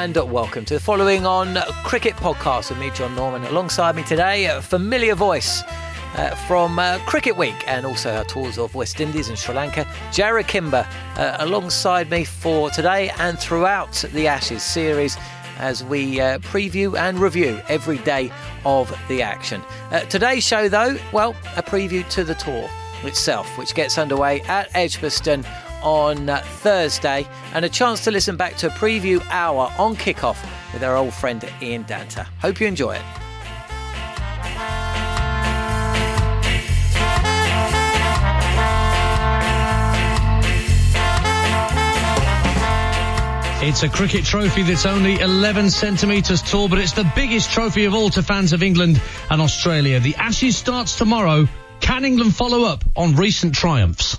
And welcome to the following on Cricket Podcast with me, John Norman. Alongside me today, a familiar voice uh, from uh, Cricket Week and also our tours of West Indies and Sri Lanka, Jarrod Kimber, uh, alongside me for today and throughout the Ashes series as we uh, preview and review every day of the action. Uh, today's show, though, well, a preview to the tour itself, which gets underway at Edgbaston on Thursday, and a chance to listen back to a preview hour on kickoff with our old friend Ian Danter. Hope you enjoy it. It's a cricket trophy that's only 11 centimetres tall, but it's the biggest trophy of all to fans of England and Australia. The Ashes starts tomorrow. Can England follow up on recent triumphs?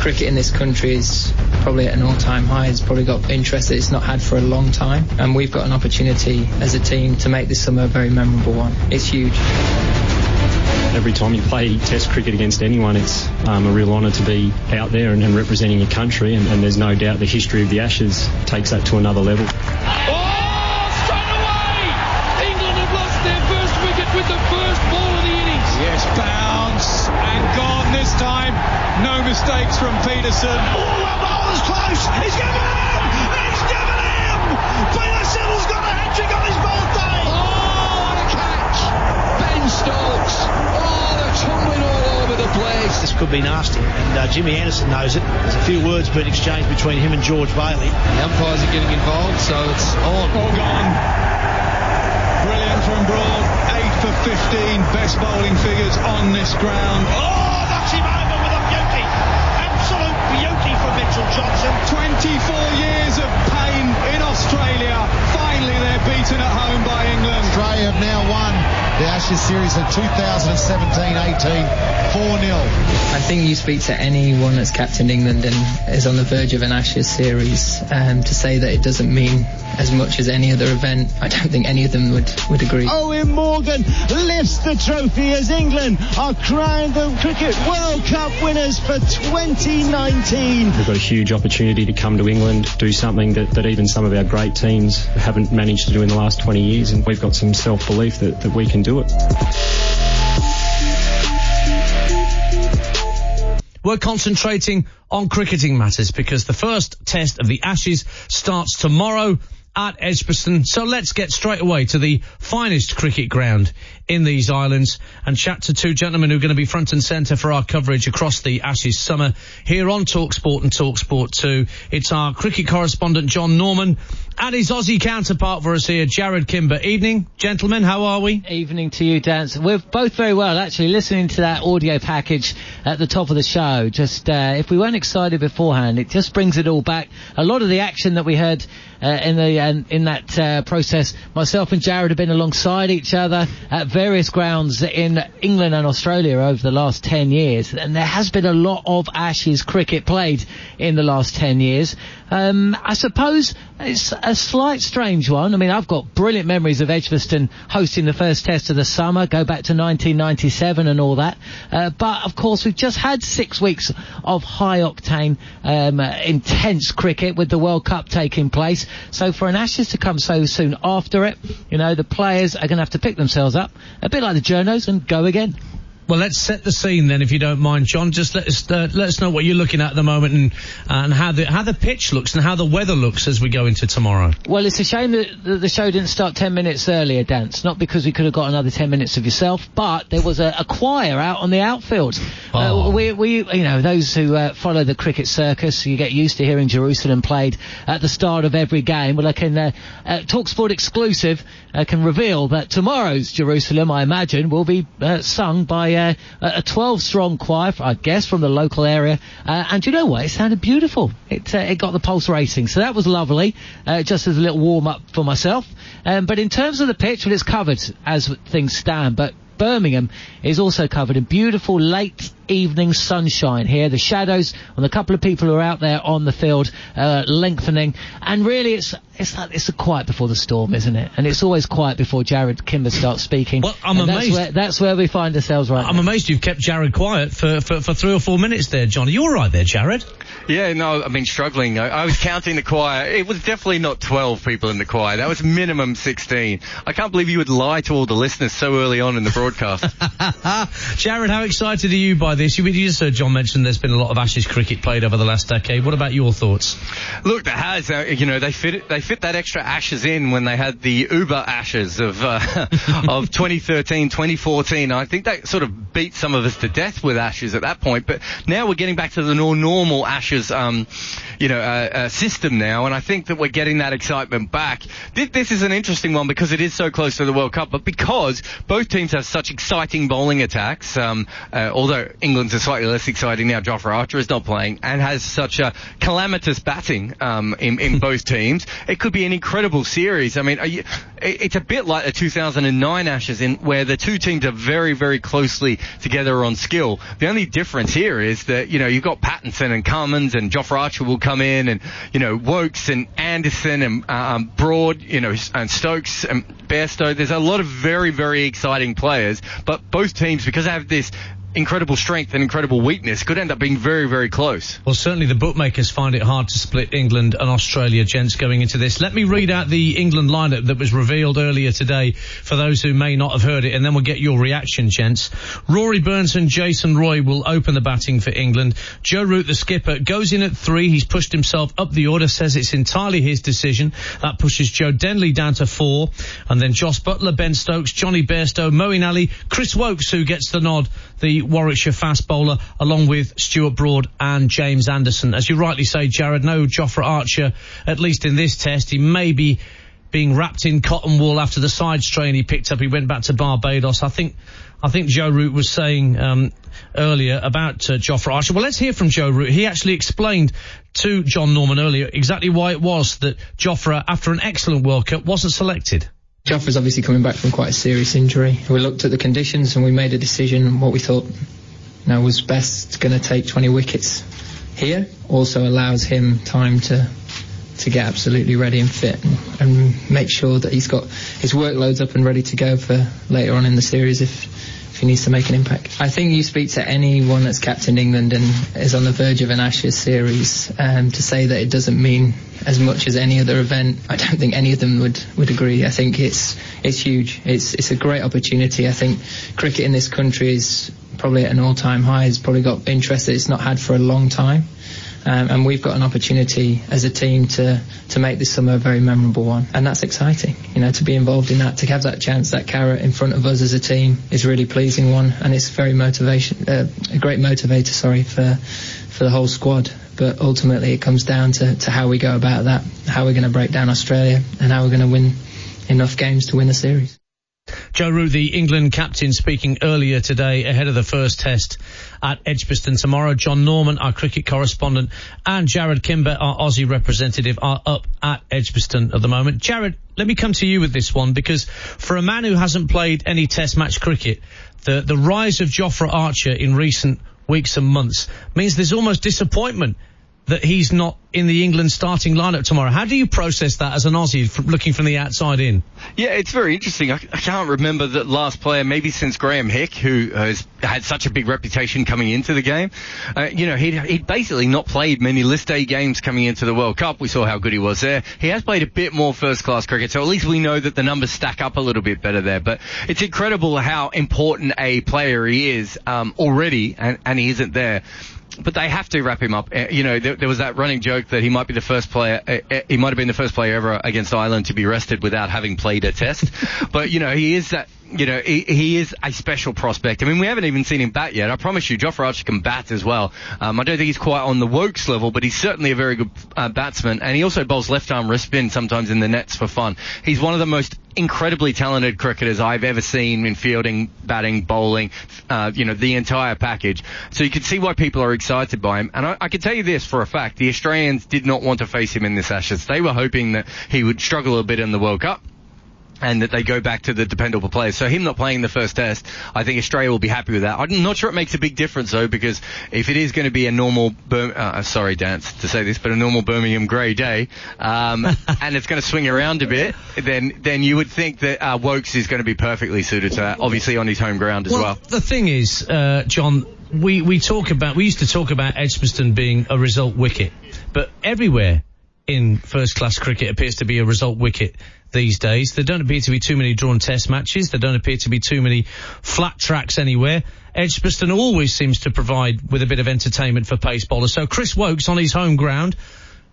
Cricket in this country is probably at an all-time high. It's probably got interest that it's not had for a long time, and we've got an opportunity as a team to make this summer a very memorable one. It's huge. Every time you play Test cricket against anyone, it's um, a real honour to be out there and, and representing your country, and, and there's no doubt the history of the Ashes takes that to another level. Mistakes from Peterson. Oh, the bowler's close. He's given him! He's given him! Peterson's got a hat trick on his birthday. Oh, what a catch! Ben Stokes. Oh, they're tumbling all over the place. This could be nasty, and uh, Jimmy Anderson knows it. There's a few words being exchanged between him and George Bailey. The umpires are getting involved, so it's on. All gone. Brilliant from Broad. 8 for 15. Best bowling figures on this ground. Oh, from Mitchell Johnson. 24 years of pain in Australia. Finally, they're beaten at home by England. Australia have now won the Ashes series of 2017-18 4-0. I think you speak to anyone that's captained England and is on the verge of an Ashes series um, to say that it doesn't mean as much as any other event. I don't think any of them would, would agree. Eoin Morgan lifts the trophy as England are crowned the Cricket World Cup winners for 2019. We've got a huge opportunity to come to England, do something that, that even some of our great teams haven't managed to do in the last 20 years, and we've got some self-belief that, that we can do it. We're concentrating on cricketing matters because the first test of the Ashes starts tomorrow at Edgbaston. So let's get straight away to the finest cricket ground in these islands and chat to two gentlemen who are going to be front and centre for our coverage across the Ashes summer here on Talksport and Talksport 2. It's our cricket correspondent John Norman and his Aussie counterpart for us here, Jarrod Kimber. Evening, gentlemen, how are we? Evening to you, Dan. We're both very well, actually, listening to that audio package at the top of the show. Just, uh, if we weren't excited beforehand, it just brings it all back. A lot of the action that we heard in the uh, in that uh, process. Myself and Jarrod have been alongside each other at various grounds in England and Australia over the last 10 years, and there has been a lot of Ashes cricket played in the last 10 years. Um, I suppose it's a slight strange one. I mean, I've got brilliant memories of Edgbaston hosting the first test of the summer, go back to 1997 and all that. Uh, but of course, we've just had six weeks of high octane, um, uh, intense cricket with the World Cup taking place. So for an Ashes to come so soon after it, you know, the players are going to have to pick themselves up, a bit like the journos, and go again. Well, let's set the scene then, if you don't mind, John. Just let us uh, let us know what you're looking at at the moment and and how the how the pitch looks and how the weather looks as we go into tomorrow. Well, it's a shame that the, show didn't start ten minutes earlier, Dance. Not because we could have got another ten minutes of yourself, but there was a, a choir out on the outfield. Oh. Uh, we, we, you know, those who uh, follow the cricket circus, you get used to hearing Jerusalem played at the start of every game. Well, I can uh, uh, Talksport exclusive uh, can reveal that tomorrow's Jerusalem, I imagine, will be uh, sung by uh, a 12-strong choir, I guess, from the local area. Uh, and you know what? It sounded beautiful. It uh, it got the pulse racing, so that was lovely. Uh, just as a little warm-up for myself. Um, but in terms of the pitch, well, it's covered as things stand. But Birmingham is also covered in beautiful late evening sunshine here. The shadows on the couple of people who are out there on the field uh, lengthening, and really it's it's like it's a quiet before the storm, isn't it? And it's always quiet before Jarrod Kimber starts speaking. Well, I'm And that's amazed. Where, that's where we find ourselves right I'm now. amazed you've kept Jarrod quiet for, for, for three or four minutes there, John. Are you all right there, Jarrod? Yeah, no, I've been struggling. I, I was counting the choir. It was definitely not 12 people in the choir. That was minimum 16. I can't believe you would lie to all the listeners so early on in the broadcast. Jarrod, how excited are you by this? You, you just heard John mention there's been a lot of Ashes cricket played over the last decade. What about your thoughts? Look, there has. Uh, you know, they fit they fit that extra ashes in when they had the Uber ashes of uh, of 2013, 2014. I think that sort of beat some of us to death with ashes at that point. But now we're getting back to the more normal ashes, um, you know, uh, uh, system now, and I think that we're getting that excitement back. This, is an interesting one because it is so close to the World Cup, but because both teams have such exciting bowling attacks. Um, uh, although England's are slightly less exciting now, Jofra Archer is not playing and has such a calamitous batting um, in, in both teams. It could be an incredible series. I mean, are you, it's a bit like the 2009 Ashes in where the two teams are very, very closely together on skill. The only difference here is that you know you've got Pattinson and Cummins and Jofra Archer will come in and you know Woakes and Anderson and um, Broad, you know, and Stokes and Bairstow. There's a lot of very, very exciting players, but both teams because they have this incredible strength and incredible weakness could end up being very, very close. Well, certainly the bookmakers find it hard to split England and Australia, gents, going into this. Let me read out the England lineup that was revealed earlier today for those who may not have heard it, and then we'll get your reaction, gents. Rory Burns and Jason Roy will open the batting for England. Joe Root, the skipper, goes in at three. He's pushed himself up the order, says it's entirely his decision. That pushes Joe Denley down to four, and then Jos Buttler, Ben Stokes, Jonny Bairstow, Moeen Ali, Chris Woakes, who gets the nod, the Warwickshire fast bowler, along with Stuart Broad and James Anderson. As you rightly say, Jarrod, no Jofra Archer, at least in this test. He may be being wrapped in cotton wool after the side strain he picked up. He went back to Barbados. I think, I think Joe Root was saying um, earlier about uh, Jofra Archer. Well, let's hear from Joe Root. He actually explained to John Norman earlier exactly why it was that Jofra, after an excellent World Cup, wasn't selected. Jofra's obviously coming back from quite a serious injury. We looked at the conditions and we made a decision what we thought you know, was best going to take 20 wickets here. Also allows him time to to get absolutely ready and fit and, and make sure that he's got his workloads up and ready to go for later on in the series if if he needs to make an impact. I think you speak to anyone that's captained England and is on the verge of an Ashes series um, to say that it doesn't mean as much as any other event. I don't think any of them would, would agree. I think it's it's huge. It's it's a great opportunity. I think cricket in this country is probably at an all-time high. It's probably got interest that it's not had for a long time. Um, and we've got an opportunity as a team to, to make this summer a very memorable one, and that's exciting. You know, to be involved in that, to have that chance, that carrot in front of us as a team is a really pleasing one, and it's very motivation, uh, a great motivator. Sorry for for the whole squad. But ultimately, it comes down to, to how we go about that, how we're going to break down Australia, and how we're going to win enough games to win the series. Joe Root, the England captain, speaking earlier today ahead of the first test at Edgbaston tomorrow. John Norman, our cricket correspondent, and Jarrod Kimber, our Aussie representative, are up at Edgbaston at the moment. Jarrod, let me come to you with this one because for a man who hasn't played any test match cricket, the, the rise of Jofra Archer in recent weeks and months means there's almost disappointment that he's not in the England starting lineup tomorrow. How do you process that as an Aussie from looking from the outside in? Yeah, it's very interesting. I, I can't remember the last player, maybe since Graeme Hick, who has had such a big reputation coming into the game. Uh, you know, he'd, he'd basically not played many list A games coming into the World Cup. We saw how good he was there. He has played a bit more first class cricket, so at least we know that the numbers stack up a little bit better there. But it's incredible how important a player he is um, already, and, and he isn't there but they have to wrap him up. Uh, you know, there, there, was that running joke that he might be the first player, uh, uh, he might have been the first player ever against Ireland to be rested without having played a test. but, you know, he is that you know, he, he, is a special prospect. I mean, we haven't even seen him bat yet. I promise you, Jofra Archer can bat as well. Um, I don't think he's quite on the Woakes level, but he's certainly a very good uh, batsman. And he also bowls left arm wrist spin sometimes in the nets for fun. He's one of the most incredibly talented cricketers I've ever seen in fielding, batting, bowling, uh, you know, the entire package. So you can see why people are excited by him. And I, I can tell you this for a fact, the Australians did not want to face him in this Ashes. They were hoping that he would struggle a bit in the World Cup and that they go back to the dependable players. So him not playing the first test, I think Australia will be happy with that. I'm not sure it makes a big difference though, because if it is going to be a normal, Bir- uh, sorry, Dance, to say this, but a normal Birmingham grey day, um, and it's going to swing around a bit, then then you would think that uh, Woakes is going to be perfectly suited to that. Obviously on his home ground as well. well. The thing is, uh, John, we we talk about we used to talk about Edgbaston being a result wicket, but everywhere in first class cricket appears to be a result wicket these days. There don't appear to be too many drawn test matches. There don't appear to be too many flat tracks anywhere. Edgbaston always seems to provide with a bit of entertainment for pace bowlers. So Chris Woakes on his home ground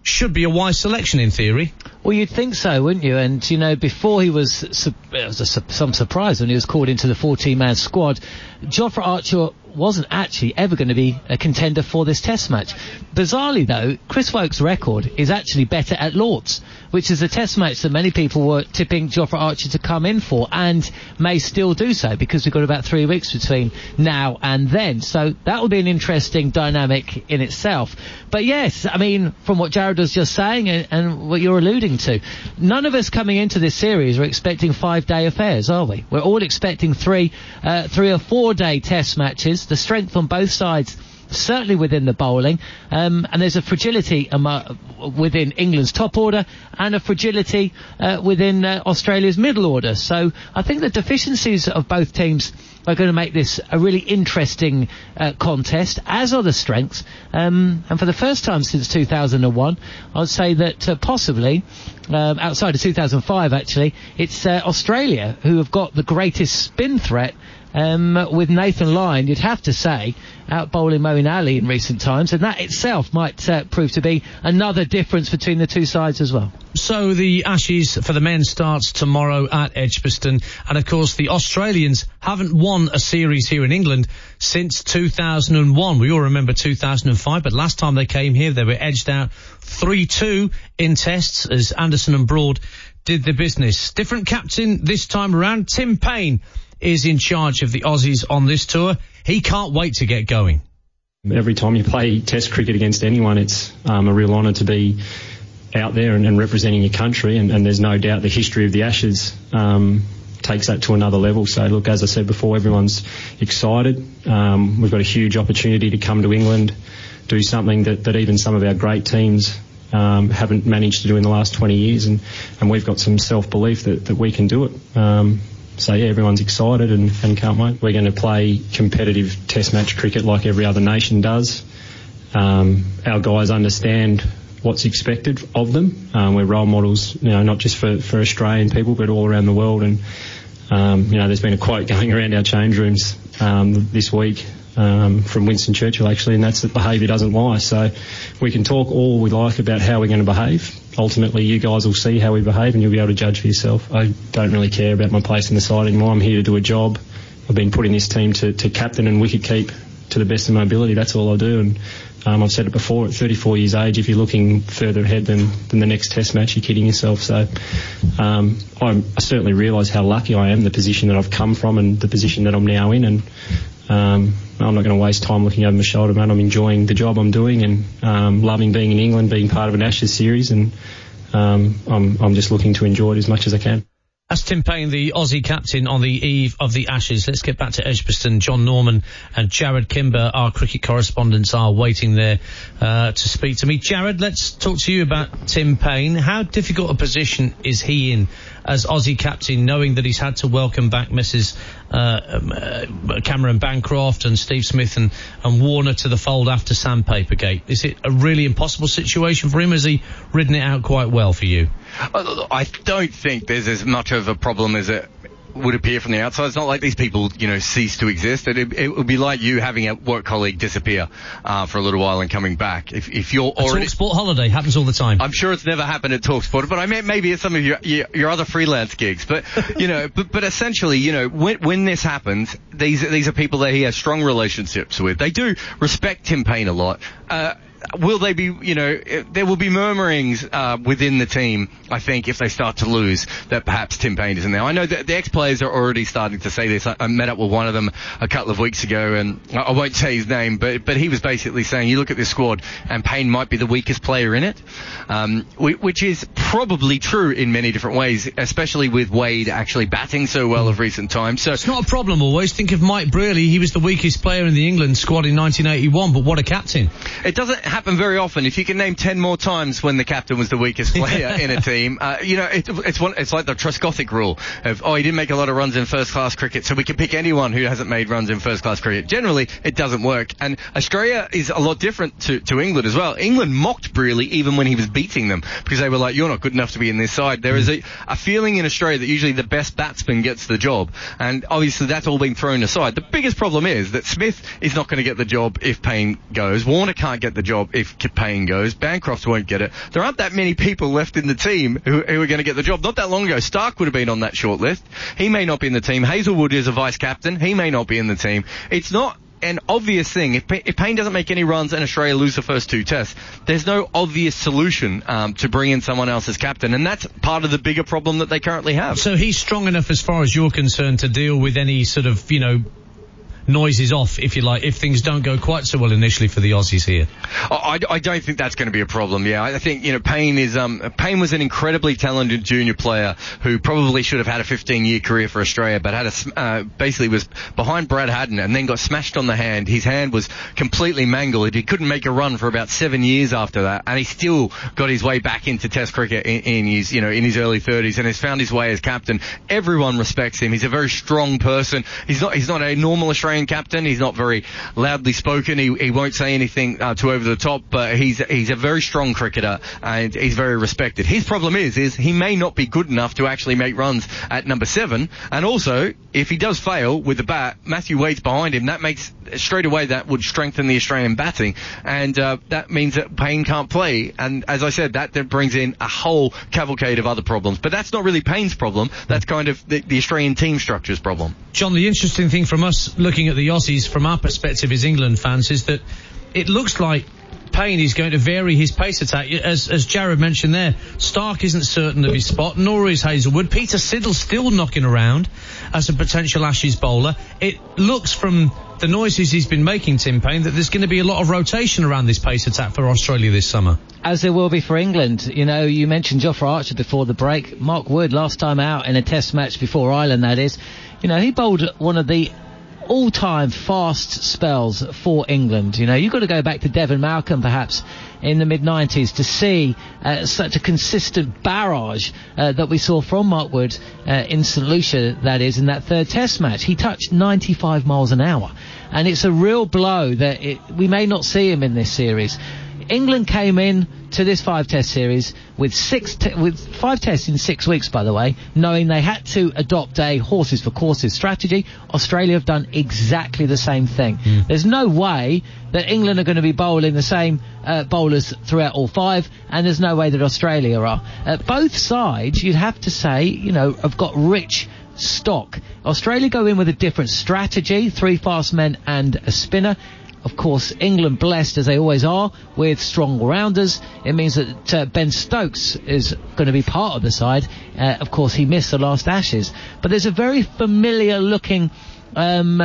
should be a wise selection in theory. Well, you'd think so, wouldn't you? And you know, before he was, it was a, some surprise when he was called into the 14-man squad. Jofra Archer wasn't actually ever going to be a contender for this test match. Bizarrely though, Chris Woakes' record is actually better at Lords, which is a test match that many people were tipping Jofra Archer to come in for and may still do so because we've got about three weeks between now and then. So that will be an interesting dynamic in itself. But yes, I mean, from what Jarrod was just saying and, and what you're alluding to, none of us coming into this series are expecting five day affairs, are we? We're all expecting three, uh, three or four day test matches. The strength on both sides certainly within the bowling, um, and there's a fragility within England's top order and a fragility uh, within uh, Australia's middle order. So I think the deficiencies of both teams are going to make this a really interesting uh, contest, as are the strengths. Um, and for the first time since 2001, I'd say that uh, possibly, um, outside of 2005 actually, it's uh, Australia who have got the greatest spin threat um, with Nathan Lyon, you'd have to say, out bowling Moeen Ali in recent times, and that itself might uh, prove to be another difference between the two sides as well. So the Ashes for the men starts tomorrow at Edgbaston, and of course the Australians haven't won a series here in England since 2001. We all remember 2005, but last time they came here, they were edged out 3-2 in tests as Anderson and Broad did the business. Different captain this time around, Tim Paine is in charge of the Aussies on this tour. He can't wait to get going. Every time you play Test cricket against anyone, it's um, a real honour to be out there and, and representing your country. And, and, there's no doubt the history of the Ashes um, takes that to another level. So, look, as I said before, everyone's excited. Um, we've got a huge opportunity to come to England, do something that, that even some of our great teams um, haven't managed to do in the last 20 years, and, and we've got some self belief that, that we can do it. Um, so yeah, everyone's excited and, and can't wait. We're going to play competitive Test match cricket like every other nation does. Um, our guys understand what's expected of them. Um, we're role models, you know, not just for, for Australian people, but all around the world. And um, you know, there's been a quote going around our change rooms um, this week um, from Winston Churchill actually, and that's that behaviour doesn't lie. So we can talk all we like about how we're going to behave ultimately you guys will see how we behave and you'll be able to judge for yourself. I don't really care about my place in the side anymore. I'm here to do a job. I've been put in this team to, to captain and wicket keep to the best of my ability. That's all I do. And Um, I've said it before. At 34 years age, if you're looking further ahead than, than the next Test match, you're kidding yourself. So um, I, I certainly realise how lucky I am, the position that I've come from, and the position that I'm now in, and. Um, I'm not going to waste time looking over my shoulder, man. I'm enjoying the job I'm doing and um, loving being in England, being part of an Ashes series, and um, I'm, I'm just looking to enjoy it as much as I can. That's Tim Paine, the Aussie captain on the eve of the Ashes. Let's get back to Edgbaston. John Norman and Jarrod Kimber, our cricket correspondents, are waiting there uh, to speak to me. Jarrod, let's talk to you about Tim Paine. How difficult a position is he in as Aussie captain, knowing that he's had to welcome back Mrs. Uh, um, uh, Cameron Bancroft and Steve Smith and, and Warner to the fold after Sandpapergate? Is it a really impossible situation for him? Has he ridden it out quite well for you? I don't think there's as much of a problem as it would appear from the outside. It's not like these people, you know, cease to exist. It, it would be like you having a work colleague disappear uh, for a little while and coming back. If, if you're a already sport holiday happens all the time. I'm sure it's never happened at Talksport, but I mean maybe it's some of your your, your other freelance gigs. But you know, but, but essentially, you know, when when this happens, these these are people that he has strong relationships with. They do respect Tim Paine a lot. Uh, will they be, you know, there will be murmurings uh, within the team, I think, if they start to lose, that perhaps Tim Paine isn't there. I know that the ex-players are already starting to say this. I, I met up with one of them a couple of weeks ago, and I, I won't say his name, but but he was basically saying, you look at this squad, and Paine might be the weakest player in it, um, which is probably true in many different ways, especially with Wade actually batting so well of recent times. So it's not a problem always. Think of Mike Brearley; he was the weakest player in the England squad in 1981, but what a captain! It doesn't happen very often. If you can name ten more times when the captain was the weakest player in a team, uh, you know it, it's one, it's like the Trescothick rule of oh he didn't make a lot of runs in first class cricket, so we can pick anyone who hasn't made runs in first class cricket. Generally, it doesn't work, and Australia is a lot different to, to England as well. England mocked Brearley even when he was beating them because they were like you're not good enough to be in this side. There is a, a feeling in Australia that usually the best batsman gets the job, and obviously that's all been thrown aside. The biggest problem is that Smith is not going to get the job if Paine goes. Warner can't get the job if Paine goes. Bancroft won't get it. There aren't that many people left in the team who, who are going to get the job. Not that long ago, Stark would have been on that short list. He may not be in the team. Hazlewood is a vice captain. He may not be in the team. It's not an obvious thing. If, if Paine doesn't make any runs and Australia lose the first two tests, there's no obvious solution um, to bring in someone else as captain, and that's part of the bigger problem that they currently have. So he's strong enough, as far as you're concerned, to deal with any sort of, you know, noises off, if you like, if things don't go quite so well initially for the Aussies here? I, I don't think that's going to be a problem. Yeah, I think you know Paine is um Paine was an incredibly talented junior player who probably should have had a 15-year career for Australia, but had a uh, basically was behind Brad Haddin and then got smashed on the hand. His hand was completely mangled. He couldn't make a run for about seven years after that, and he still got his way back into Test cricket in, in his you know in his early 30s and has found his way as captain. Everyone respects him. He's a very strong person. He's not he's not a normal Australian captain. He's not very loudly spoken. He, he won't say anything uh, too over the top, but he's he's a very strong cricketer and he's very respected. His problem is is he may not be good enough to actually make runs at number seven. And also, if he does fail with the bat, Matthew Wade's behind him. That makes straight away that would strengthen the Australian batting, and uh, that means that Paine can't play. And as I said, that, that brings in a whole cavalcade of other problems. But that's not really Paine's problem. That's kind of the, the Australian team structure's problem. John, the interesting thing from us looking at the Aussies from our perspective as England fans is that it looks like Paine is going to vary his pace attack. As, as Jarrod mentioned there, Stark isn't certain of his spot, nor is Hazlewood. Peter Siddle still knocking around as a potential Ashes bowler. It looks from the noises he's been making, Tim Paine, that there's going to be a lot of rotation around this pace attack for Australia this summer. As there will be for England. You know, you mentioned Jofra Archer before the break. Mark Wood, last time out in a test match before Ireland, that is. You know, he bowled one of the all-time fast spells for England. You know, you've got to go back to Devon Malcolm perhaps in the mid 90s to see uh, such a consistent barrage uh, that we saw from Mark Wood uh, in St Lucia, that is, in that third Test match. He touched 95 miles an hour, and it's a real blow that it, we may not see him in this series. England came in to this five test series with six te- with five tests in six weeks by the way knowing they had to adopt a horses for courses strategy. Australia have done exactly the same thing. Mm. there's no way that england are going to be bowling the same uh, bowlers throughout all five and there's no way that australia are. Uh, both sides you'd have to say you know have got rich stock. Australia go in with a different strategy three fast men and a spinner of course, England blessed as they always are with strong rounders. It means that uh, Ben Stokes is going to be part of the side. Uh, of course, he missed the last Ashes, but there's a very familiar looking um,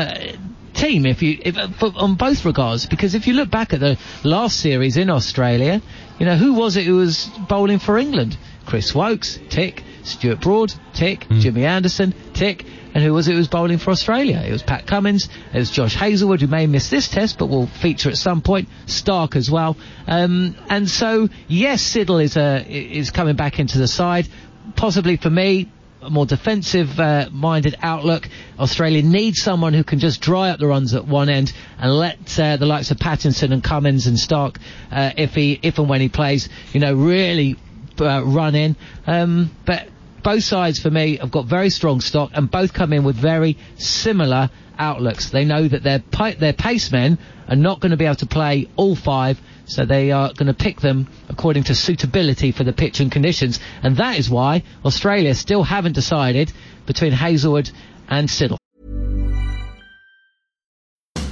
team if you if, on both regards because if you look back at the last series in Australia, you know who was it who was bowling for England? Chris Woakes, tick. Stuart Broad, tick. Mm. Jimmy Anderson, tick. And who was it who was bowling for Australia? It was Pat Cummins. It was Josh Hazlewood, who may miss this test, but will feature at some point. Stark as well. Um, and so, yes, Siddle is uh, is coming back into the side. Possibly for me, a more defensive uh, minded outlook. Australia needs someone who can just dry up the runs at one end and let uh, the likes of Pattinson and Cummins and Stark, uh, if he if and when he plays, you know, really uh, run in. Um, but both sides for me have got very strong stock and both come in with very similar outlooks. They know that their their pacemen are not going to be able to play all five, so they are going to pick them according to suitability for the pitch and conditions, and that is why Australia still haven't decided between Hazlewood and Siddle.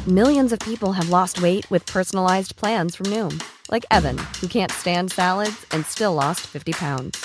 Millions of people have lost weight with personalized plans from Noom, like Evan, who can't stand salads and still lost 50 pounds.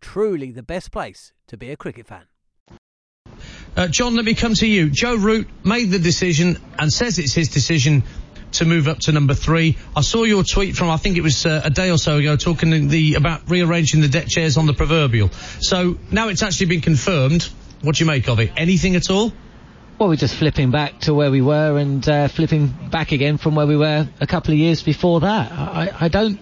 Truly the best place to be a cricket fan. Uh, John, let me come to you. Joe Root made the decision and says it's his decision to move up to number three. I saw your tweet from I think it was uh, a day or so ago talking the, about rearranging the deck chairs on the proverbial. So now it's actually been confirmed. What do you make of it? Anything at all? Well, we're just flipping back to where we were and uh, flipping back again from where we were a couple of years before that. I, I don't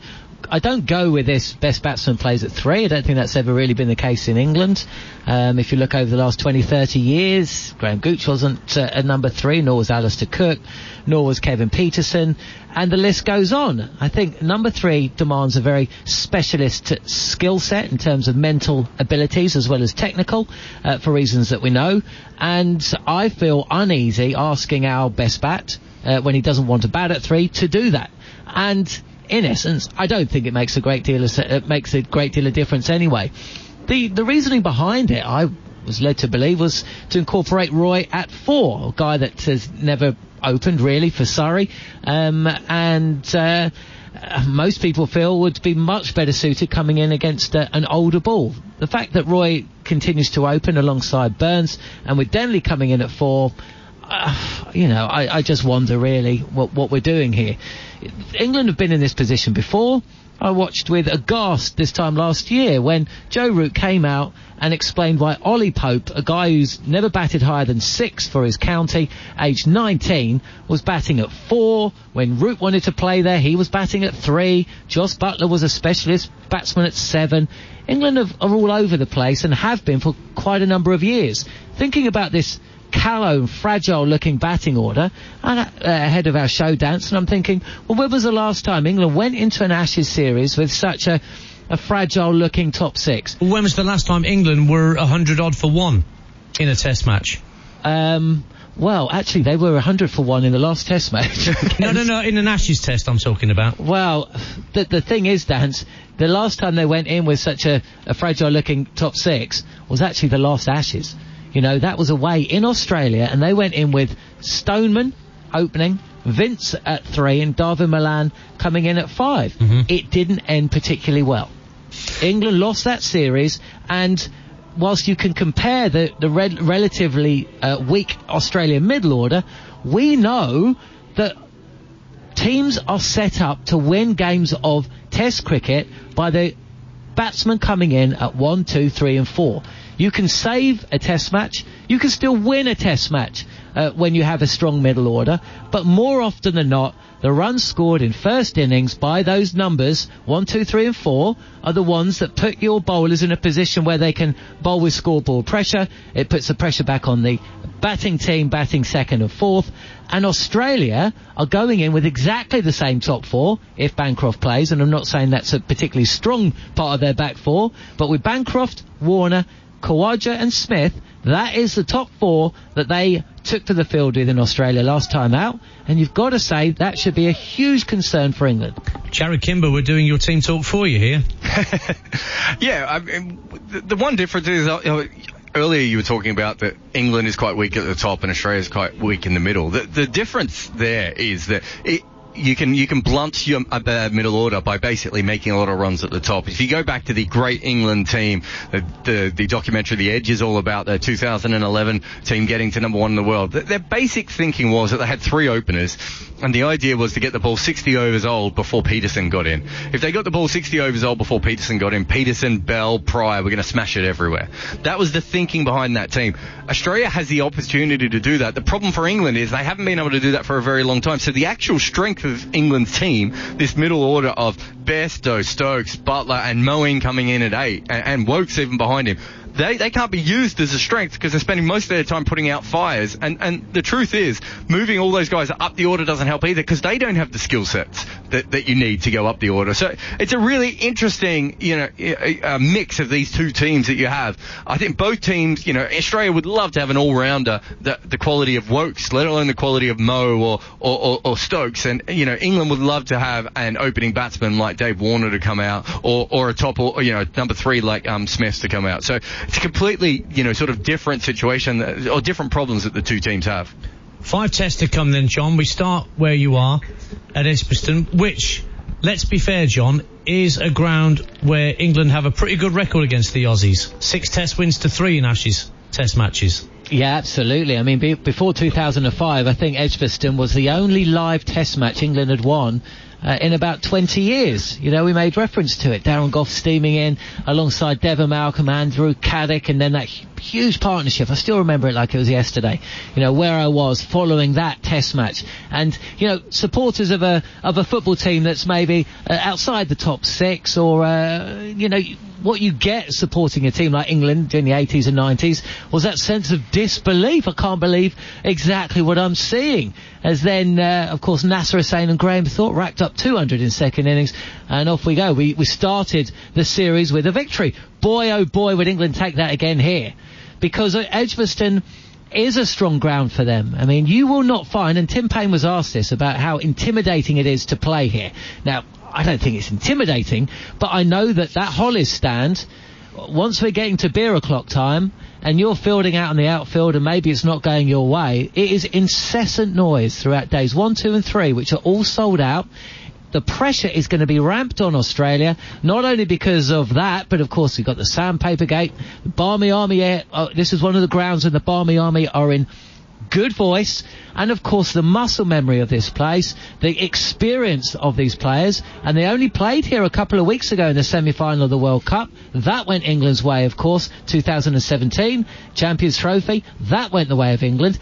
I don't go with this best batsman plays at three. I don't think that's ever really been the case in England. Um, if you look over the last 20, 30 years, Graham Gooch wasn't uh, at number three, nor was Alastair Cook, nor was Kevin Pietersen, and the list goes on. I think number three demands a very specialist skill set in terms of mental abilities as well as technical, uh, for reasons that we know. And I feel uneasy asking our best bat, uh, when he doesn't want to bat at three, to do that. And in essence, I don't think it makes a great deal of it makes a great deal of difference anyway. The the reasoning behind it, I was led to believe, was to incorporate Roy at four, a guy that has never opened really for Surrey, um, and. Uh, most people feel would be much better suited coming in against uh, an older ball. The fact that Roy continues to open alongside Burns and with Denley coming in at four, uh, you know, I, I just wonder really what, what we're doing here. England have been in this position before. I watched with aghast this time last year when Joe Root came out and explained why Ollie Pope, a guy who's never batted higher than six for his county, aged 19, was batting at four. When Root wanted to play there, he was batting at three. Jos Buttler was a specialist batsman at seven. England have, are all over the place and have been for quite a number of years. Thinking about this callow and fragile looking batting order and, uh, ahead of our show dance and I'm thinking, well when was the last time England went into an Ashes series with such a, a fragile looking top six? When was the last time England were 100 odd for one in a test match? Um, well, actually, they were 100 for one in the last test match. no, no, no, in an Ashes test I'm talking about. Well, the, the thing is, Dance, the last time they went in with such a, a fragile looking top six was actually the last Ashes. You know, that was away in Australia, and they went in with Stoneman opening, Vince at three, and Dawid Malan coming in at 5 mm-hmm. It didn't end particularly well. England lost that series, and whilst you can compare the, the re- relatively uh, weak Australian middle order, we know that teams are set up to win games of Test cricket by the batsmen coming in at one, two, three, and four. You can save a test match. You can still win a test match uh, when you have a strong middle order. But more often than not, the runs scored in first innings by those numbers, one, two, three, and four, are the ones that put your bowlers in a position where they can bowl with scoreboard pressure. It puts the pressure back on the batting team, batting second and fourth. And Australia are going in with exactly the same top four if Bancroft plays, and I'm not saying that's a particularly strong part of their back four, but with Bancroft, Warner, Khawaja and Smith, that is the top four that they took to the field with in Australia last time out. And you've got to say that should be a huge concern for England. Jarrod Kimber, we're doing your team talk for you here. yeah, I mean, the, the one difference is, uh, you know, earlier you were talking about that England is quite weak at the top and Australia is quite weak in the middle. The, the difference there is that it, you can you can blunt your uh, bad middle order by basically making a lot of runs at the top. If you go back to the great England team, the the, the documentary The Edge is all about the 2011 team getting to number one in the world. Their basic thinking was that they had three openers, and the idea was to get the ball 60 overs old before Pietersen got in. If they got the ball 60 overs old before Pietersen got in, Pietersen, Bell, Prior were going to smash it everywhere. That was the thinking behind that team. Australia has the opportunity to do that. The problem for England is they haven't been able to do that for a very long time. So the actual strength of England's team, this middle order of Bairstow, Stokes, Buttler, and Moeen coming in at eight, and, and Woakes even behind him they, they can't be used as a strength because they're spending most of their time putting out fires. And, and the truth is, moving all those guys up the order doesn't help either because they don't have the skill sets that, that you need to go up the order. So it's a really interesting, you know, a, mix of these two teams that you have. I think both teams, you know, Australia would love to have an all-rounder, the, the quality of Woakes, let alone the quality of Mo or, or, or, or Stokes. And, you know, England would love to have an opening batsman like Dave Warner to come out or, or a top, or, you know, number three like um, Smith to come out. So it's a completely, you know, sort of different situation or different problems that the two teams have. Five tests to come then, John. We start where you are at Edgbaston, which, let's be fair, John, is a ground where England have a pretty good record against the Aussies. Six test wins to three in Ashes test matches. Yeah, absolutely. I mean, be, before 2005, I think Edgbaston was the only live test match England had won uh, in about 20 years. You know, we made reference to it. Darren Gough steaming in alongside Devon Malcolm, Andrew Caddick, and then that huge partnership. I still remember it like it was yesterday. You know, where I was following that test match. And, you know, supporters of a, of a football team that's maybe uh, outside the top six or, uh, you know, what you get supporting a team like England in the 80s and 90s was that sense of disbelief. I can't believe exactly what I'm seeing. As then, uh, of course, Nasser Hussain and Graham Thorpe racked up 200 in second innings, and off we go. We, we started the series with a victory. Boy, oh boy, would England take that again here. Because uh, Edgbaston is a strong ground for them. I mean, you will not find, and Tim Paine was asked this about how intimidating it is to play here. Now, I don't think it's intimidating, but I know that that Hollies stand, once we're getting to beer o'clock time, and you're fielding out on the outfield and maybe it's not going your way, it is incessant noise throughout days one, two and three, which are all sold out the pressure is going to be ramped on Australia, not only because of that, but of course we've got the Sandpaper Gate, Barmy Army. Air, uh, this is one of the grounds, and the Barmy Army are in good voice, and of course the muscle memory of this place, the experience of these players, and they only played here a couple of weeks ago in the semi-final of the World Cup. That went England's way, of course. 2017 Champions Trophy, that went the way of England.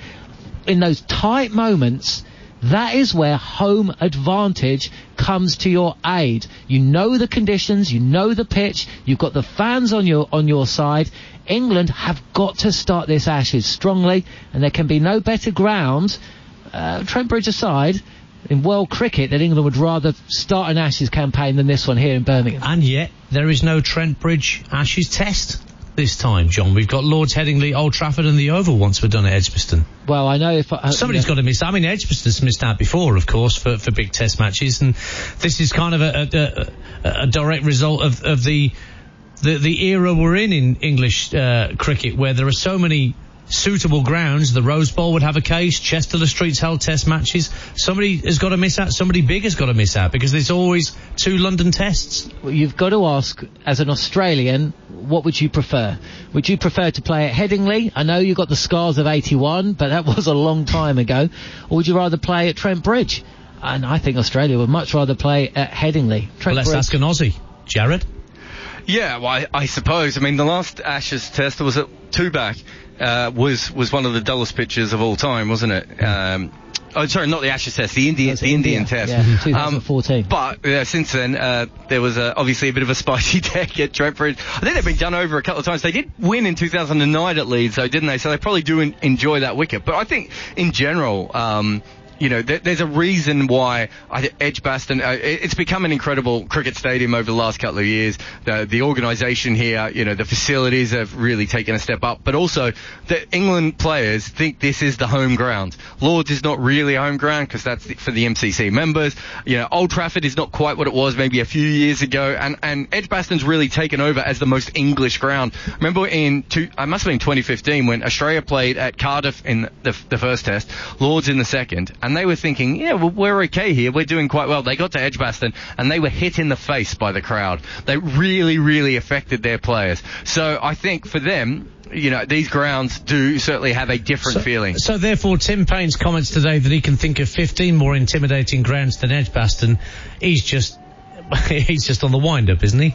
In those tight moments, that is where home advantage comes to your aid. You know the conditions, you know the pitch, you've got the fans on your on your side. England have got to start this Ashes strongly, and there can be no better ground, uh, Trent Bridge aside, in world cricket that England would rather start an Ashes campaign than this one here in Birmingham. And yet, there is no Trent Bridge Ashes test this time, John. We've got Lords, Headingley, Old Trafford, and the Oval once we're done at Edgbaston. Well, I know if I, somebody's yeah. got to miss. I mean, Edgbaston's missed out before, of course, for, for big Test matches, and this is kind of a, a, a, a direct result of, of the, the the era we're in in English uh, cricket, where there are so many suitable grounds. The Rose Bowl would have a case. Chester-le-Street's held test matches. Somebody has got to miss out. Somebody big has got to miss out because there's always two London tests. Well, you've got to ask, as an Australian, what would you prefer? Would you prefer to play at Headingley? I know you got the scars of 81, but that was a long time ago. Or would you rather play at Trent Bridge? And I think Australia would much rather play at Headingley. Trent well, let's Bridge. ask an Aussie. Jarrod? Yeah, well, I, I suppose. I mean, the last Ashes test was at two back. Uh, was was one of the dullest pitches of all time, wasn't it? Um, oh, sorry, not the Ashes test, the Indian, the Indian India, test. Yeah, 2014. Um, but uh, since then, uh, there was uh, obviously a bit of a spicy deck at Trent Bridge. I think they've been done over a couple of times. They did win in 2009 at Leeds, though, didn't they? So they probably do en- enjoy that wicket. But I think, in general, um, you know, th- there's a reason why Edgbaston, uh, it- it's become an incredible cricket stadium over the last couple of years. The, the organisation here, you know, the facilities have really taken a step up, but also the England players think this is the home ground. Lords is not really home ground because that's for the MCC members. You know, Old Trafford is not quite what it was maybe a few years ago, and, and Edgbaston's really taken over as the most English ground. Remember in, two, I must have been 2015 when Australia played at Cardiff in the, the first test, Lords in the second, and they were thinking, yeah, well, we're okay here. We're doing quite well. They got to Edgbaston and they were hit in the face by the crowd. They really, really affected their players. So I think for them, you know, these grounds do certainly have a different feeling. So therefore, Tim Paine's comments today that he can think of 15 more intimidating grounds than Edgbaston, he's just he's just on the wind up, isn't he?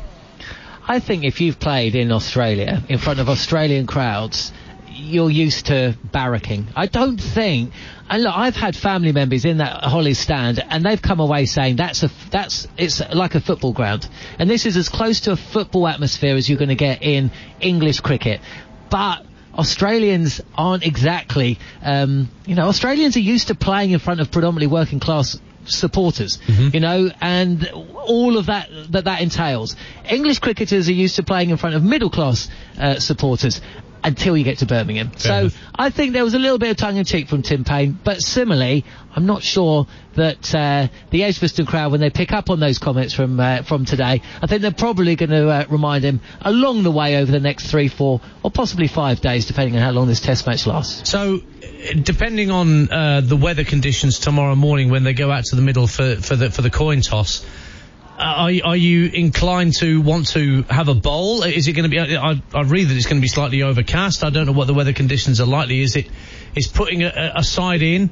I think if you've played in Australia in front of Australian crowds, you're used to barracking. I don't think. And look, I've had family members in that Hollies stand, and they've come away saying that's a that's it's like a football ground, and this is as close to a football atmosphere as you're going to get in English cricket. But Australians aren't exactly, um, you know, Australians are used to playing in front of predominantly working class supporters, you know, and all of that that that entails. English cricketers are used to playing in front of middle class uh, supporters until you get to Birmingham. so I think there was a little bit of tongue in cheek from Tim Paine, but similarly, I'm not sure that uh, the Edgbaston crowd, when they pick up on those comments from uh, from today, I think they're probably going to uh, remind him along the way over the next three, four, or possibly five days, depending on how long this Test match lasts. So, depending on uh, the weather conditions tomorrow morning when they go out to the middle for, for the for the coin toss, Uh, are, are you inclined to want to have a bowl? Is it going to be? I, I read that it's going to be slightly overcast. I don't know what the weather conditions are likely. Is it? Is putting a, a side in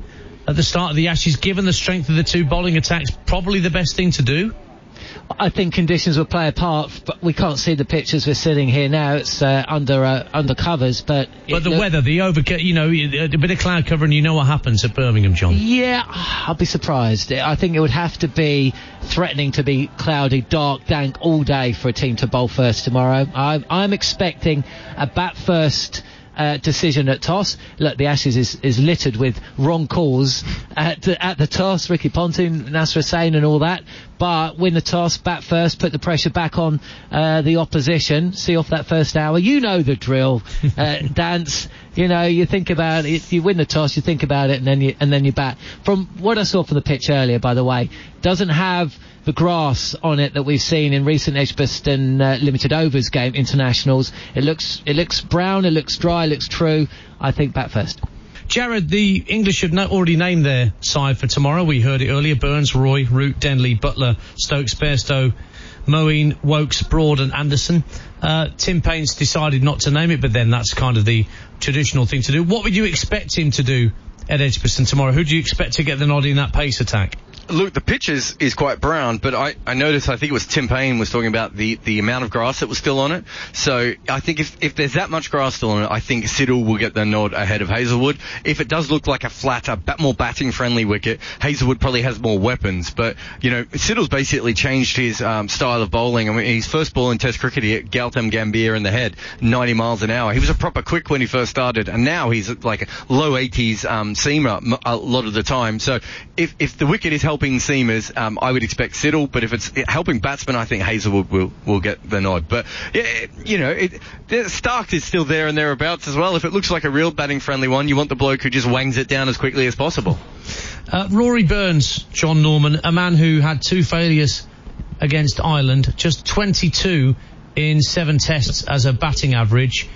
at the start of the Ashes, given the strength of the two bowling attacks, probably the best thing to do? I think conditions will play a part, but we can't see the pictures. We're sitting here now. It's uh, under uh, under covers, but But the weather, the over, you know, a bit of cloud cover, and you know what happens at Birmingham, John. Yeah, I'd be surprised. I think it would have to be threatening to be cloudy, dark, dank all day for a team to bowl first tomorrow. I'm, I'm expecting a bat first. Uh, decision at toss. Look, the Ashes is, is littered with wrong calls at the, at the toss. Ricky Ponting, Nasser Hussain, and all that. But win the toss, bat first, put the pressure back on uh, the opposition. See off that first hour. You know the drill. Uh, dance. You know, you think about it. You win the toss, you think about it, and then you and then you bat. From what I saw from the pitch earlier, by the way, doesn't have the grass on it that we've seen in recent Edgbaston uh, limited overs game internationals. It looks it looks brown, it looks dry, it looks true. I think bat first. Jarrod, the English have already named their side for tomorrow. We heard it earlier. Burns, Roy, Root, Denley, Buttler, Stokes, Bairstow, Moeen, Woakes, Broad and Anderson. Uh, Tim Paine's decided not to name it, but then that's kind of the traditional thing to do. What would you expect him to do at Edgbaston tomorrow. Who do you expect to get the nod in that pace attack? Look, the pitch is, is quite brown, but I, I noticed, I think it was Tim Paine was talking about the, the amount of grass that was still on it. So I think if, if there's that much grass still on it, I think Siddle will get the nod ahead of Hazlewood. If it does look like a flatter, more batting friendly wicket, Hazlewood probably has more weapons. But, you know, Siddle's basically changed his um, style of bowling. I mean, his first ball in Test cricket, he hit Gautam Gambhir in the head, 90 miles an hour. He was a proper quick when he first started, and now he's like a low 80s um, seamer a lot of the time. So if, if the wicket is helping seamers, um, I would expect Siddle, but if it's helping batsmen, I think Hazlewood will, will get the nod. But, yeah, you know, it, Stark is still there and thereabouts as well. If it looks like a real batting friendly one, you want the bloke who just wangs it down as quickly as possible. Uh, Rory Burns, John Norman, a man who had two failures against Ireland, just 22 in seven tests as a batting average.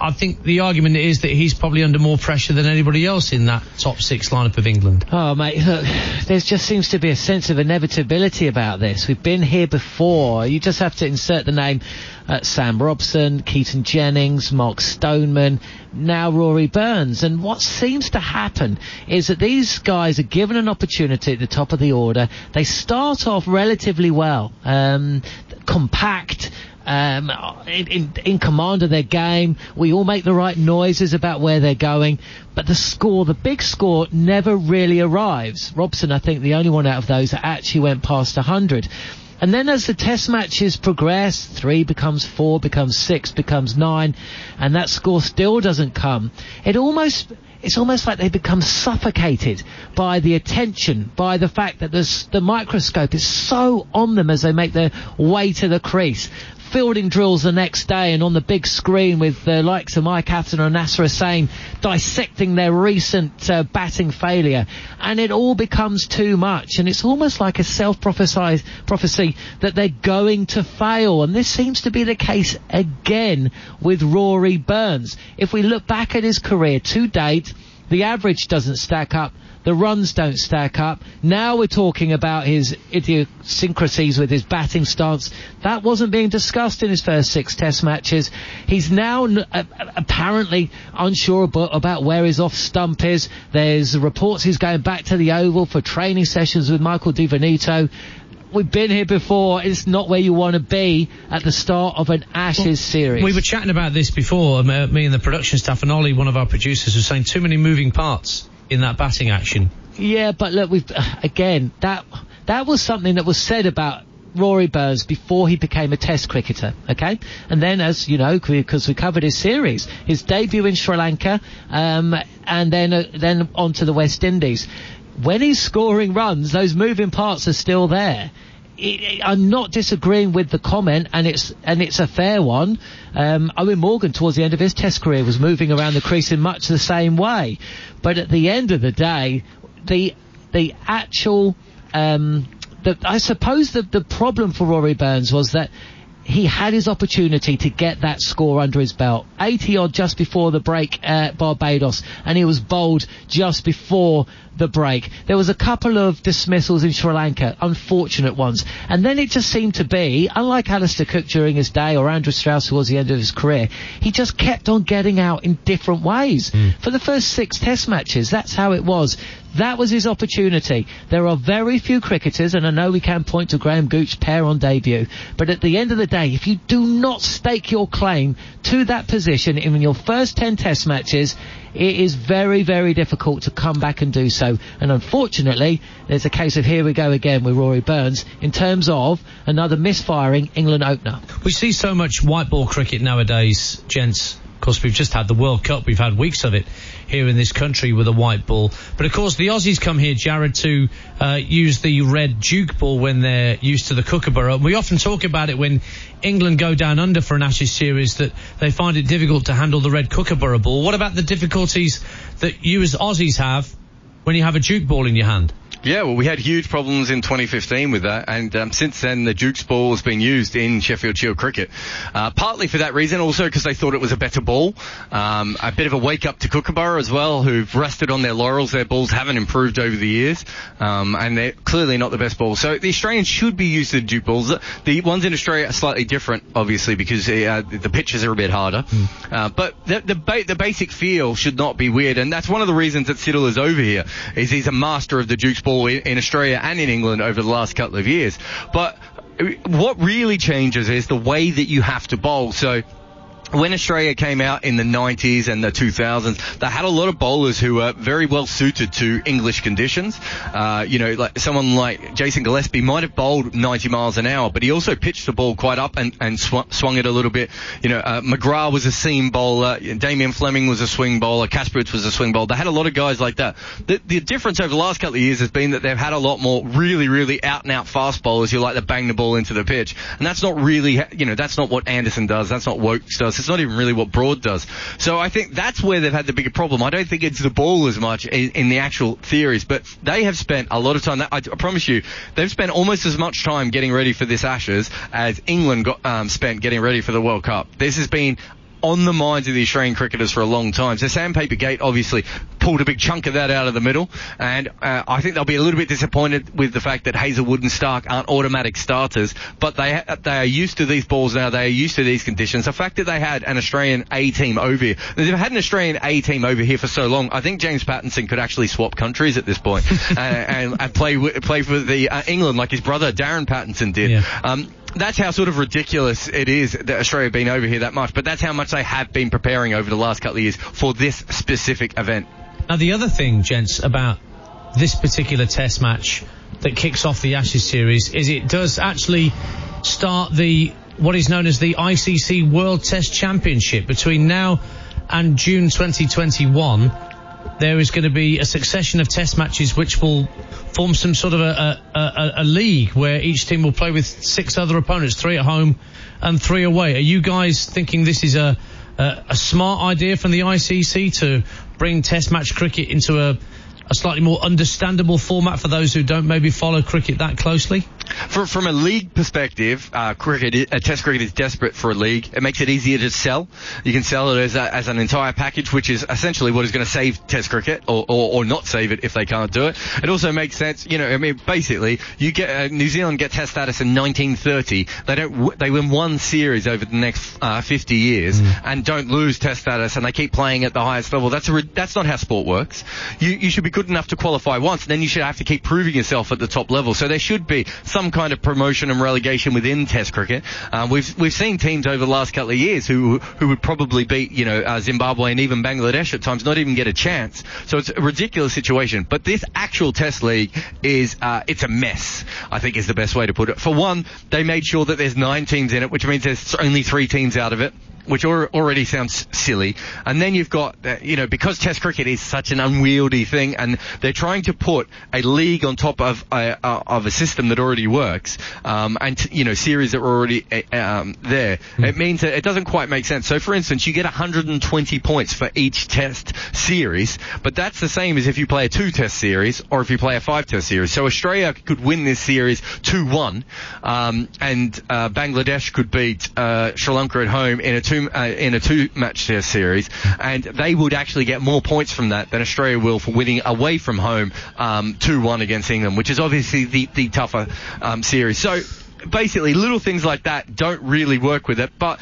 I think the argument is that he's probably under more pressure than anybody else in that top six lineup of England. Oh, mate, look, there just seems to be a sense of inevitability about this. We've been here before. You just have to insert the name uh, Sam Robson, Keaton Jennings, Mark Stoneman, now Rory Burns. And what seems to happen is that these guys are given an opportunity at the top of the order. They start off relatively well, um, compact um, in, in, command of their game. We all make the right noises about where they're going, but the score, the big score, never really arrives. Robson, I think, the only one out of those that actually went past 100. And then as the test matches progress, three becomes four, becomes six, becomes nine, and that score still doesn't come. It almost, it's almost like they become suffocated by the attention, by the fact that the microscope is so on them as they make their way to the crease fielding drills the next day and on the big screen with the likes of Mike Atherton and Nasser Hussain dissecting their recent uh, batting failure. And it all becomes too much. And it's almost like a self-prophesied prophecy that they're going to fail. And this seems to be the case again with Rory Burns. If we look back at his career to date, the average doesn't stack up the runs don't stack up. Now we're talking about his idiosyncrasies with his batting stance. That wasn't being discussed in his first six test matches. He's now n- uh, apparently unsure about, where his off stump is. There's reports he's going back to the Oval for training sessions with Michael Di Venuto we've been here before. It's not where you want to be at the start of an Ashes well, series. We were chatting about this before. Uh, me and the production staff and Ollie, one of our producers, was saying too many moving parts in that batting action. Yeah, but look, we've again that that was something that was said about Rory Burns before he became a Test cricketer, okay? And then, as you know, because we covered his series, his debut in Sri Lanka, um, and then uh, then on to the West Indies. When he's scoring runs, those moving parts are still there. I'm not disagreeing with the comment, and it's and it's a fair one. Um, Eoin Morgan, towards the end of his Test career, was moving around the crease in much the same way. But at the end of the day, the the actual um, the, I suppose the the problem for Rory Burns was that he had his opportunity to get that score under his belt. 80 odd just before the break at Barbados, and he was bowled just before the break. There was a couple of dismissals in Sri Lanka, unfortunate ones. And then it just seemed to be, unlike Alastair Cook during his day or Andrew Strauss towards the end of his career, he just kept on getting out in different ways. Mm. For the first six test matches, that's how it was. That was his opportunity. There are very few cricketers, and I know we can point to Graham Gooch's pair on debut, but at the end of the day, if you do not stake your claim to that position in your first 10 test matches, it is very, very difficult to come back and do so. And unfortunately, there's a case of here we go again with Rory Burns in terms of another misfiring England opener. We see so much white ball cricket nowadays, gents. Of course, we've just had the World Cup. We've had weeks of it here in this country with a white ball. But of course, the Aussies come here, Jarrod, to uh, use the red Duke ball when they're used to the Kookaburra. We often talk about it when England go down under for an Ashes series that they find it difficult to handle the red Kookaburra ball. What about the difficulties that you as Aussies have when you have a Duke ball in your hand? Yeah, well, we had huge problems in 2015 with that, and um, since then the Duke's ball has been used in Sheffield Shield cricket. Uh, partly for that reason, also because they thought it was a better ball. Um, a bit of a wake up to Kookaburra as well, who've rested on their laurels. Their balls haven't improved over the years, um, and they're clearly not the best ball. So the Australians should be used to the Duke balls. The ones in Australia are slightly different, obviously, because uh, the pitches are a bit harder. Hmm. Uh, but the the, ba- the basic feel should not be weird, and that's one of the reasons that Siddle is over here. Is he's a master of the Duke's ball in, in Australia and in England over the last couple of years. But uh, what really changes is the way that you have to bowl. So when Australia came out in the 90s and the 2000s, they had a lot of bowlers who were very well suited to English conditions. Uh, you know, like someone like Jason Gillespie might have bowled 90 miles an hour, but he also pitched the ball quite up and, and sw- swung it a little bit. You know, uh, McGrath was a seam bowler, Damien Fleming was a swing bowler, Kasprowicz was a swing bowler. They had a lot of guys like that. The, the difference over the last couple of years has been that they've had a lot more really, really out and out fast bowlers who like to bang the ball into the pitch. And that's not really, you know, that's not what Anderson does. That's not what Woakes does. It's not even really what Broad does. So I think that's where they've had the bigger problem. I don't think it's the ball as much in, in the actual theories, but they have spent a lot of time. I, I promise you, they've spent almost as much time getting ready for this Ashes as England got um, spent getting ready for the World Cup. This has been on the minds of the Australian cricketers for a long time. So Sandpaper Gate obviously pulled a big chunk of that out of the middle, and uh, I think they'll be a little bit disappointed with the fact that Hazlewood and Stark aren't automatic starters, but they they are used to these balls now. They are used to these conditions. The fact that they had an Australian A team over here, they've had an Australian A team over here for so long. I think James Pattinson could actually swap countries at this point and, and, and play play for the uh, England like his brother Darren Pattinson did. Um, that's how sort of ridiculous it is that Australia have been over here that much, but that's how much they have been preparing over the last couple of years for this specific event. Now, the other thing, gents, about this particular test match that kicks off the Ashes series is it does actually start the what is known as the ICC World Test Championship between now and June 2021. There is going to be a succession of test matches which will form some sort of a, a, a, a league where each team will play with six other opponents, three at home and three away. Are you guys thinking this is a, a, a smart idea from the ICC to bring test match cricket into a, a slightly more understandable format for those who don't maybe follow cricket that closely? For, from a league perspective, uh, cricket, uh, Test cricket is desperate for a league. It makes it easier to sell. You can sell it as, a, as an entire package, which is essentially what is going to save Test cricket, or, or, or, not save it if they can't do it. It also makes sense, you know. I mean, basically, you get uh, New Zealand get Test status in 1930. They don't. W- they win one series over the next uh, 50 years Mm. and don't lose Test status, and they keep playing at the highest level. That's a re- that's not how sport works. You you should be good enough to qualify once, then you should have to keep proving yourself at the top level. So there should be some kind of promotion and relegation within Test cricket. Um, we've we've seen teams over the last couple of years who who would probably beat you know uh, Zimbabwe and even Bangladesh at times, not even get a chance. So it's a ridiculous situation. But this actual Test league is uh, it's a mess. I think is the best way to put it. For one, they made sure that there's nine teams in it, which means there's only three teams out of it which already sounds silly. And then you've got, uh, you know, because Test cricket is such an unwieldy thing, and they're trying to put a league on top of a, uh, of a system that already works, um, and t- you know, series that were already uh, um, there. It means that it doesn't quite make sense. So, for instance, you get 120 points for each Test series, but that's the same as if you play a two-Test series or if you play a five-Test series. So Australia could win this series 2-1, um, and uh, Bangladesh could beat uh, Sri Lanka at home in a two uh, in a two match test series, and they would actually get more points from that than Australia will for winning away from home um, two one against England, which is obviously the the tougher um, series. So basically, little things like that don't really work with it, but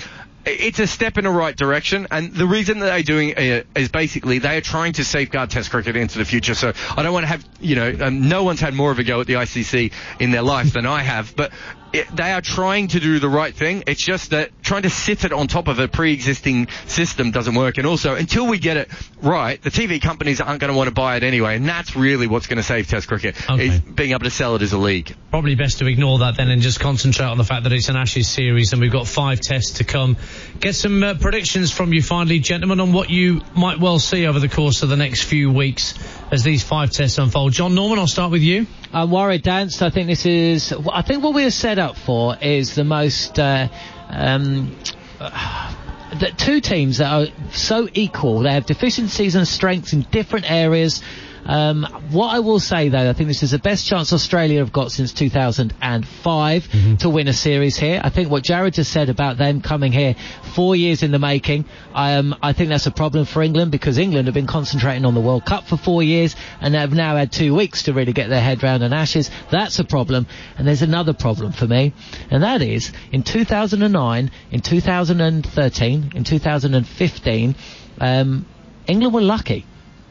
it's a step in the right direction, and the reason that they're doing it is basically they are trying to safeguard Test cricket into the future. So I don't want to have, you know, um, no one's had more of a go at the ICC in their life than I have, but it, they are trying to do the right thing. It's just that trying to sit it on top of a pre-existing system doesn't work. And also, until we get it right, the TV companies aren't going to want to buy it anyway, and that's really what's going to save Test cricket is being able to sell it as a league. Probably best to ignore that then and just concentrate on the fact that it's an Ashes series and we've got five tests to come. Get some uh, predictions from you finally, gentlemen, on what you might well see over the course of the next few weeks as these five tests unfold. John Norman, I'll start with you. I'm worried, Dan. So I think this is. I think what we're set up for is the most. Uh, um, the two teams that are so equal. They have deficiencies and strengths in different areas. Um, what I will say though, I think this is the best chance Australia have got since 2005 Mm-hmm. to win a series here. I think what Jarrod just said about them coming here four years in the making, um, I think that's a problem for England because England have been concentrating on the World Cup for four years and they have now had two weeks to really get their head round an Ashes. That's a problem. And there's another problem for me, and that is in 2009, in 2013, in 2015, um, England were lucky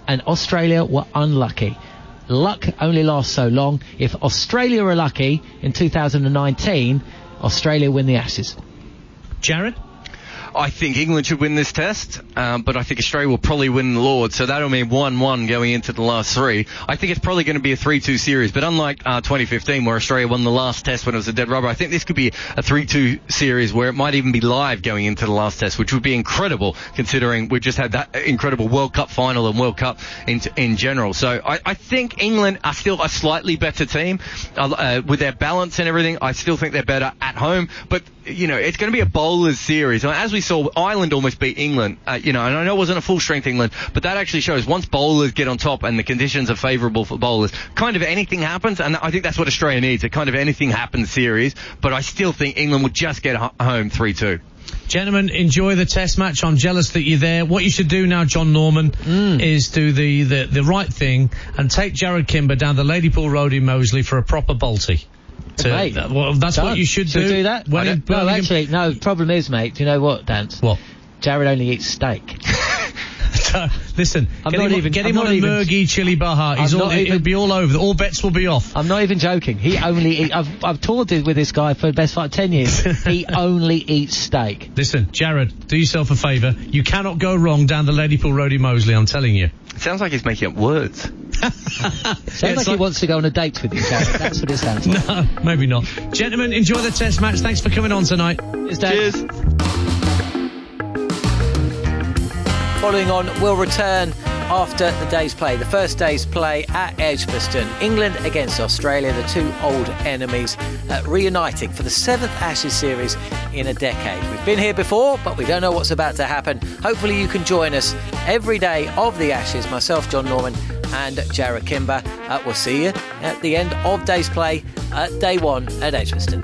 and Australia were unlucky. Luck only lasts so long. If Australia are lucky in 2019, Australia win the Ashes. Jarrod? I think England should win this test, um, but I think Australia will probably win the Lord, so that'll mean 1-1 going into the last three. I think it's probably going to be a 3-2 series, but unlike uh, 2015 where Australia won the last test when it was a dead rubber, I think this could be a 3-2 series where it might even be live going into the last test, which would be incredible considering we've just had that incredible World Cup final and World Cup in, in general. So I, I think England are still a slightly better team uh, with their balance and everything. I still think they're better at home, but you know, it's going to be a bowlers series. As we saw, Ireland almost beat England, uh, you know, and I know it wasn't a full strength England, but that actually shows once bowlers get on top and the conditions are favourable for bowlers, kind of anything happens, and I think that's what Australia needs, a kind of anything happens series, but I still think England will just get home 3-2. Gentlemen, enjoy the test match. I'm jealous that you're there. What you should do now, John Norman, Mm. is do the, the, the right thing and take Jarrod Kimber down the Ladypool Road in Moseley for a proper balti. To- Mate, that- well, that's done. what you should, Should we do. do that? When I in don't- no, actually, no. Problem is, mate. Do you know what, Dance? What? Jarrod only eats steak. Listen, I'm get not him, even- get I'm him on a even- Murgy chili baja. He's all, not he'll be all over. All bets will be off. I'm not even joking. He only eat, I've I've toured with this guy for the best part of ten years. he only eats steak. Listen, Jarrod, do yourself a favour. You cannot go wrong down the Ladypool Road in Moseley. I'm telling you. It sounds like he's making up words. Sounds like, he wants to go on a date with you, Jarrod. That's what it sounds like. No, maybe not. Gentlemen, enjoy the test match. Thanks for coming on tonight. Cheers. Following on, we'll return after the day's play. The first day's play at Edgbaston. England against Australia, the two old enemies, uh, reuniting for the seventh Ashes series in a decade. We've been here before, but we don't know what's about to happen. Hopefully, you can join us every day of the Ashes, myself, John Norman, and Jarrod Kimber. Uh, we'll see you at the end of day's play at day one at Edgbaston.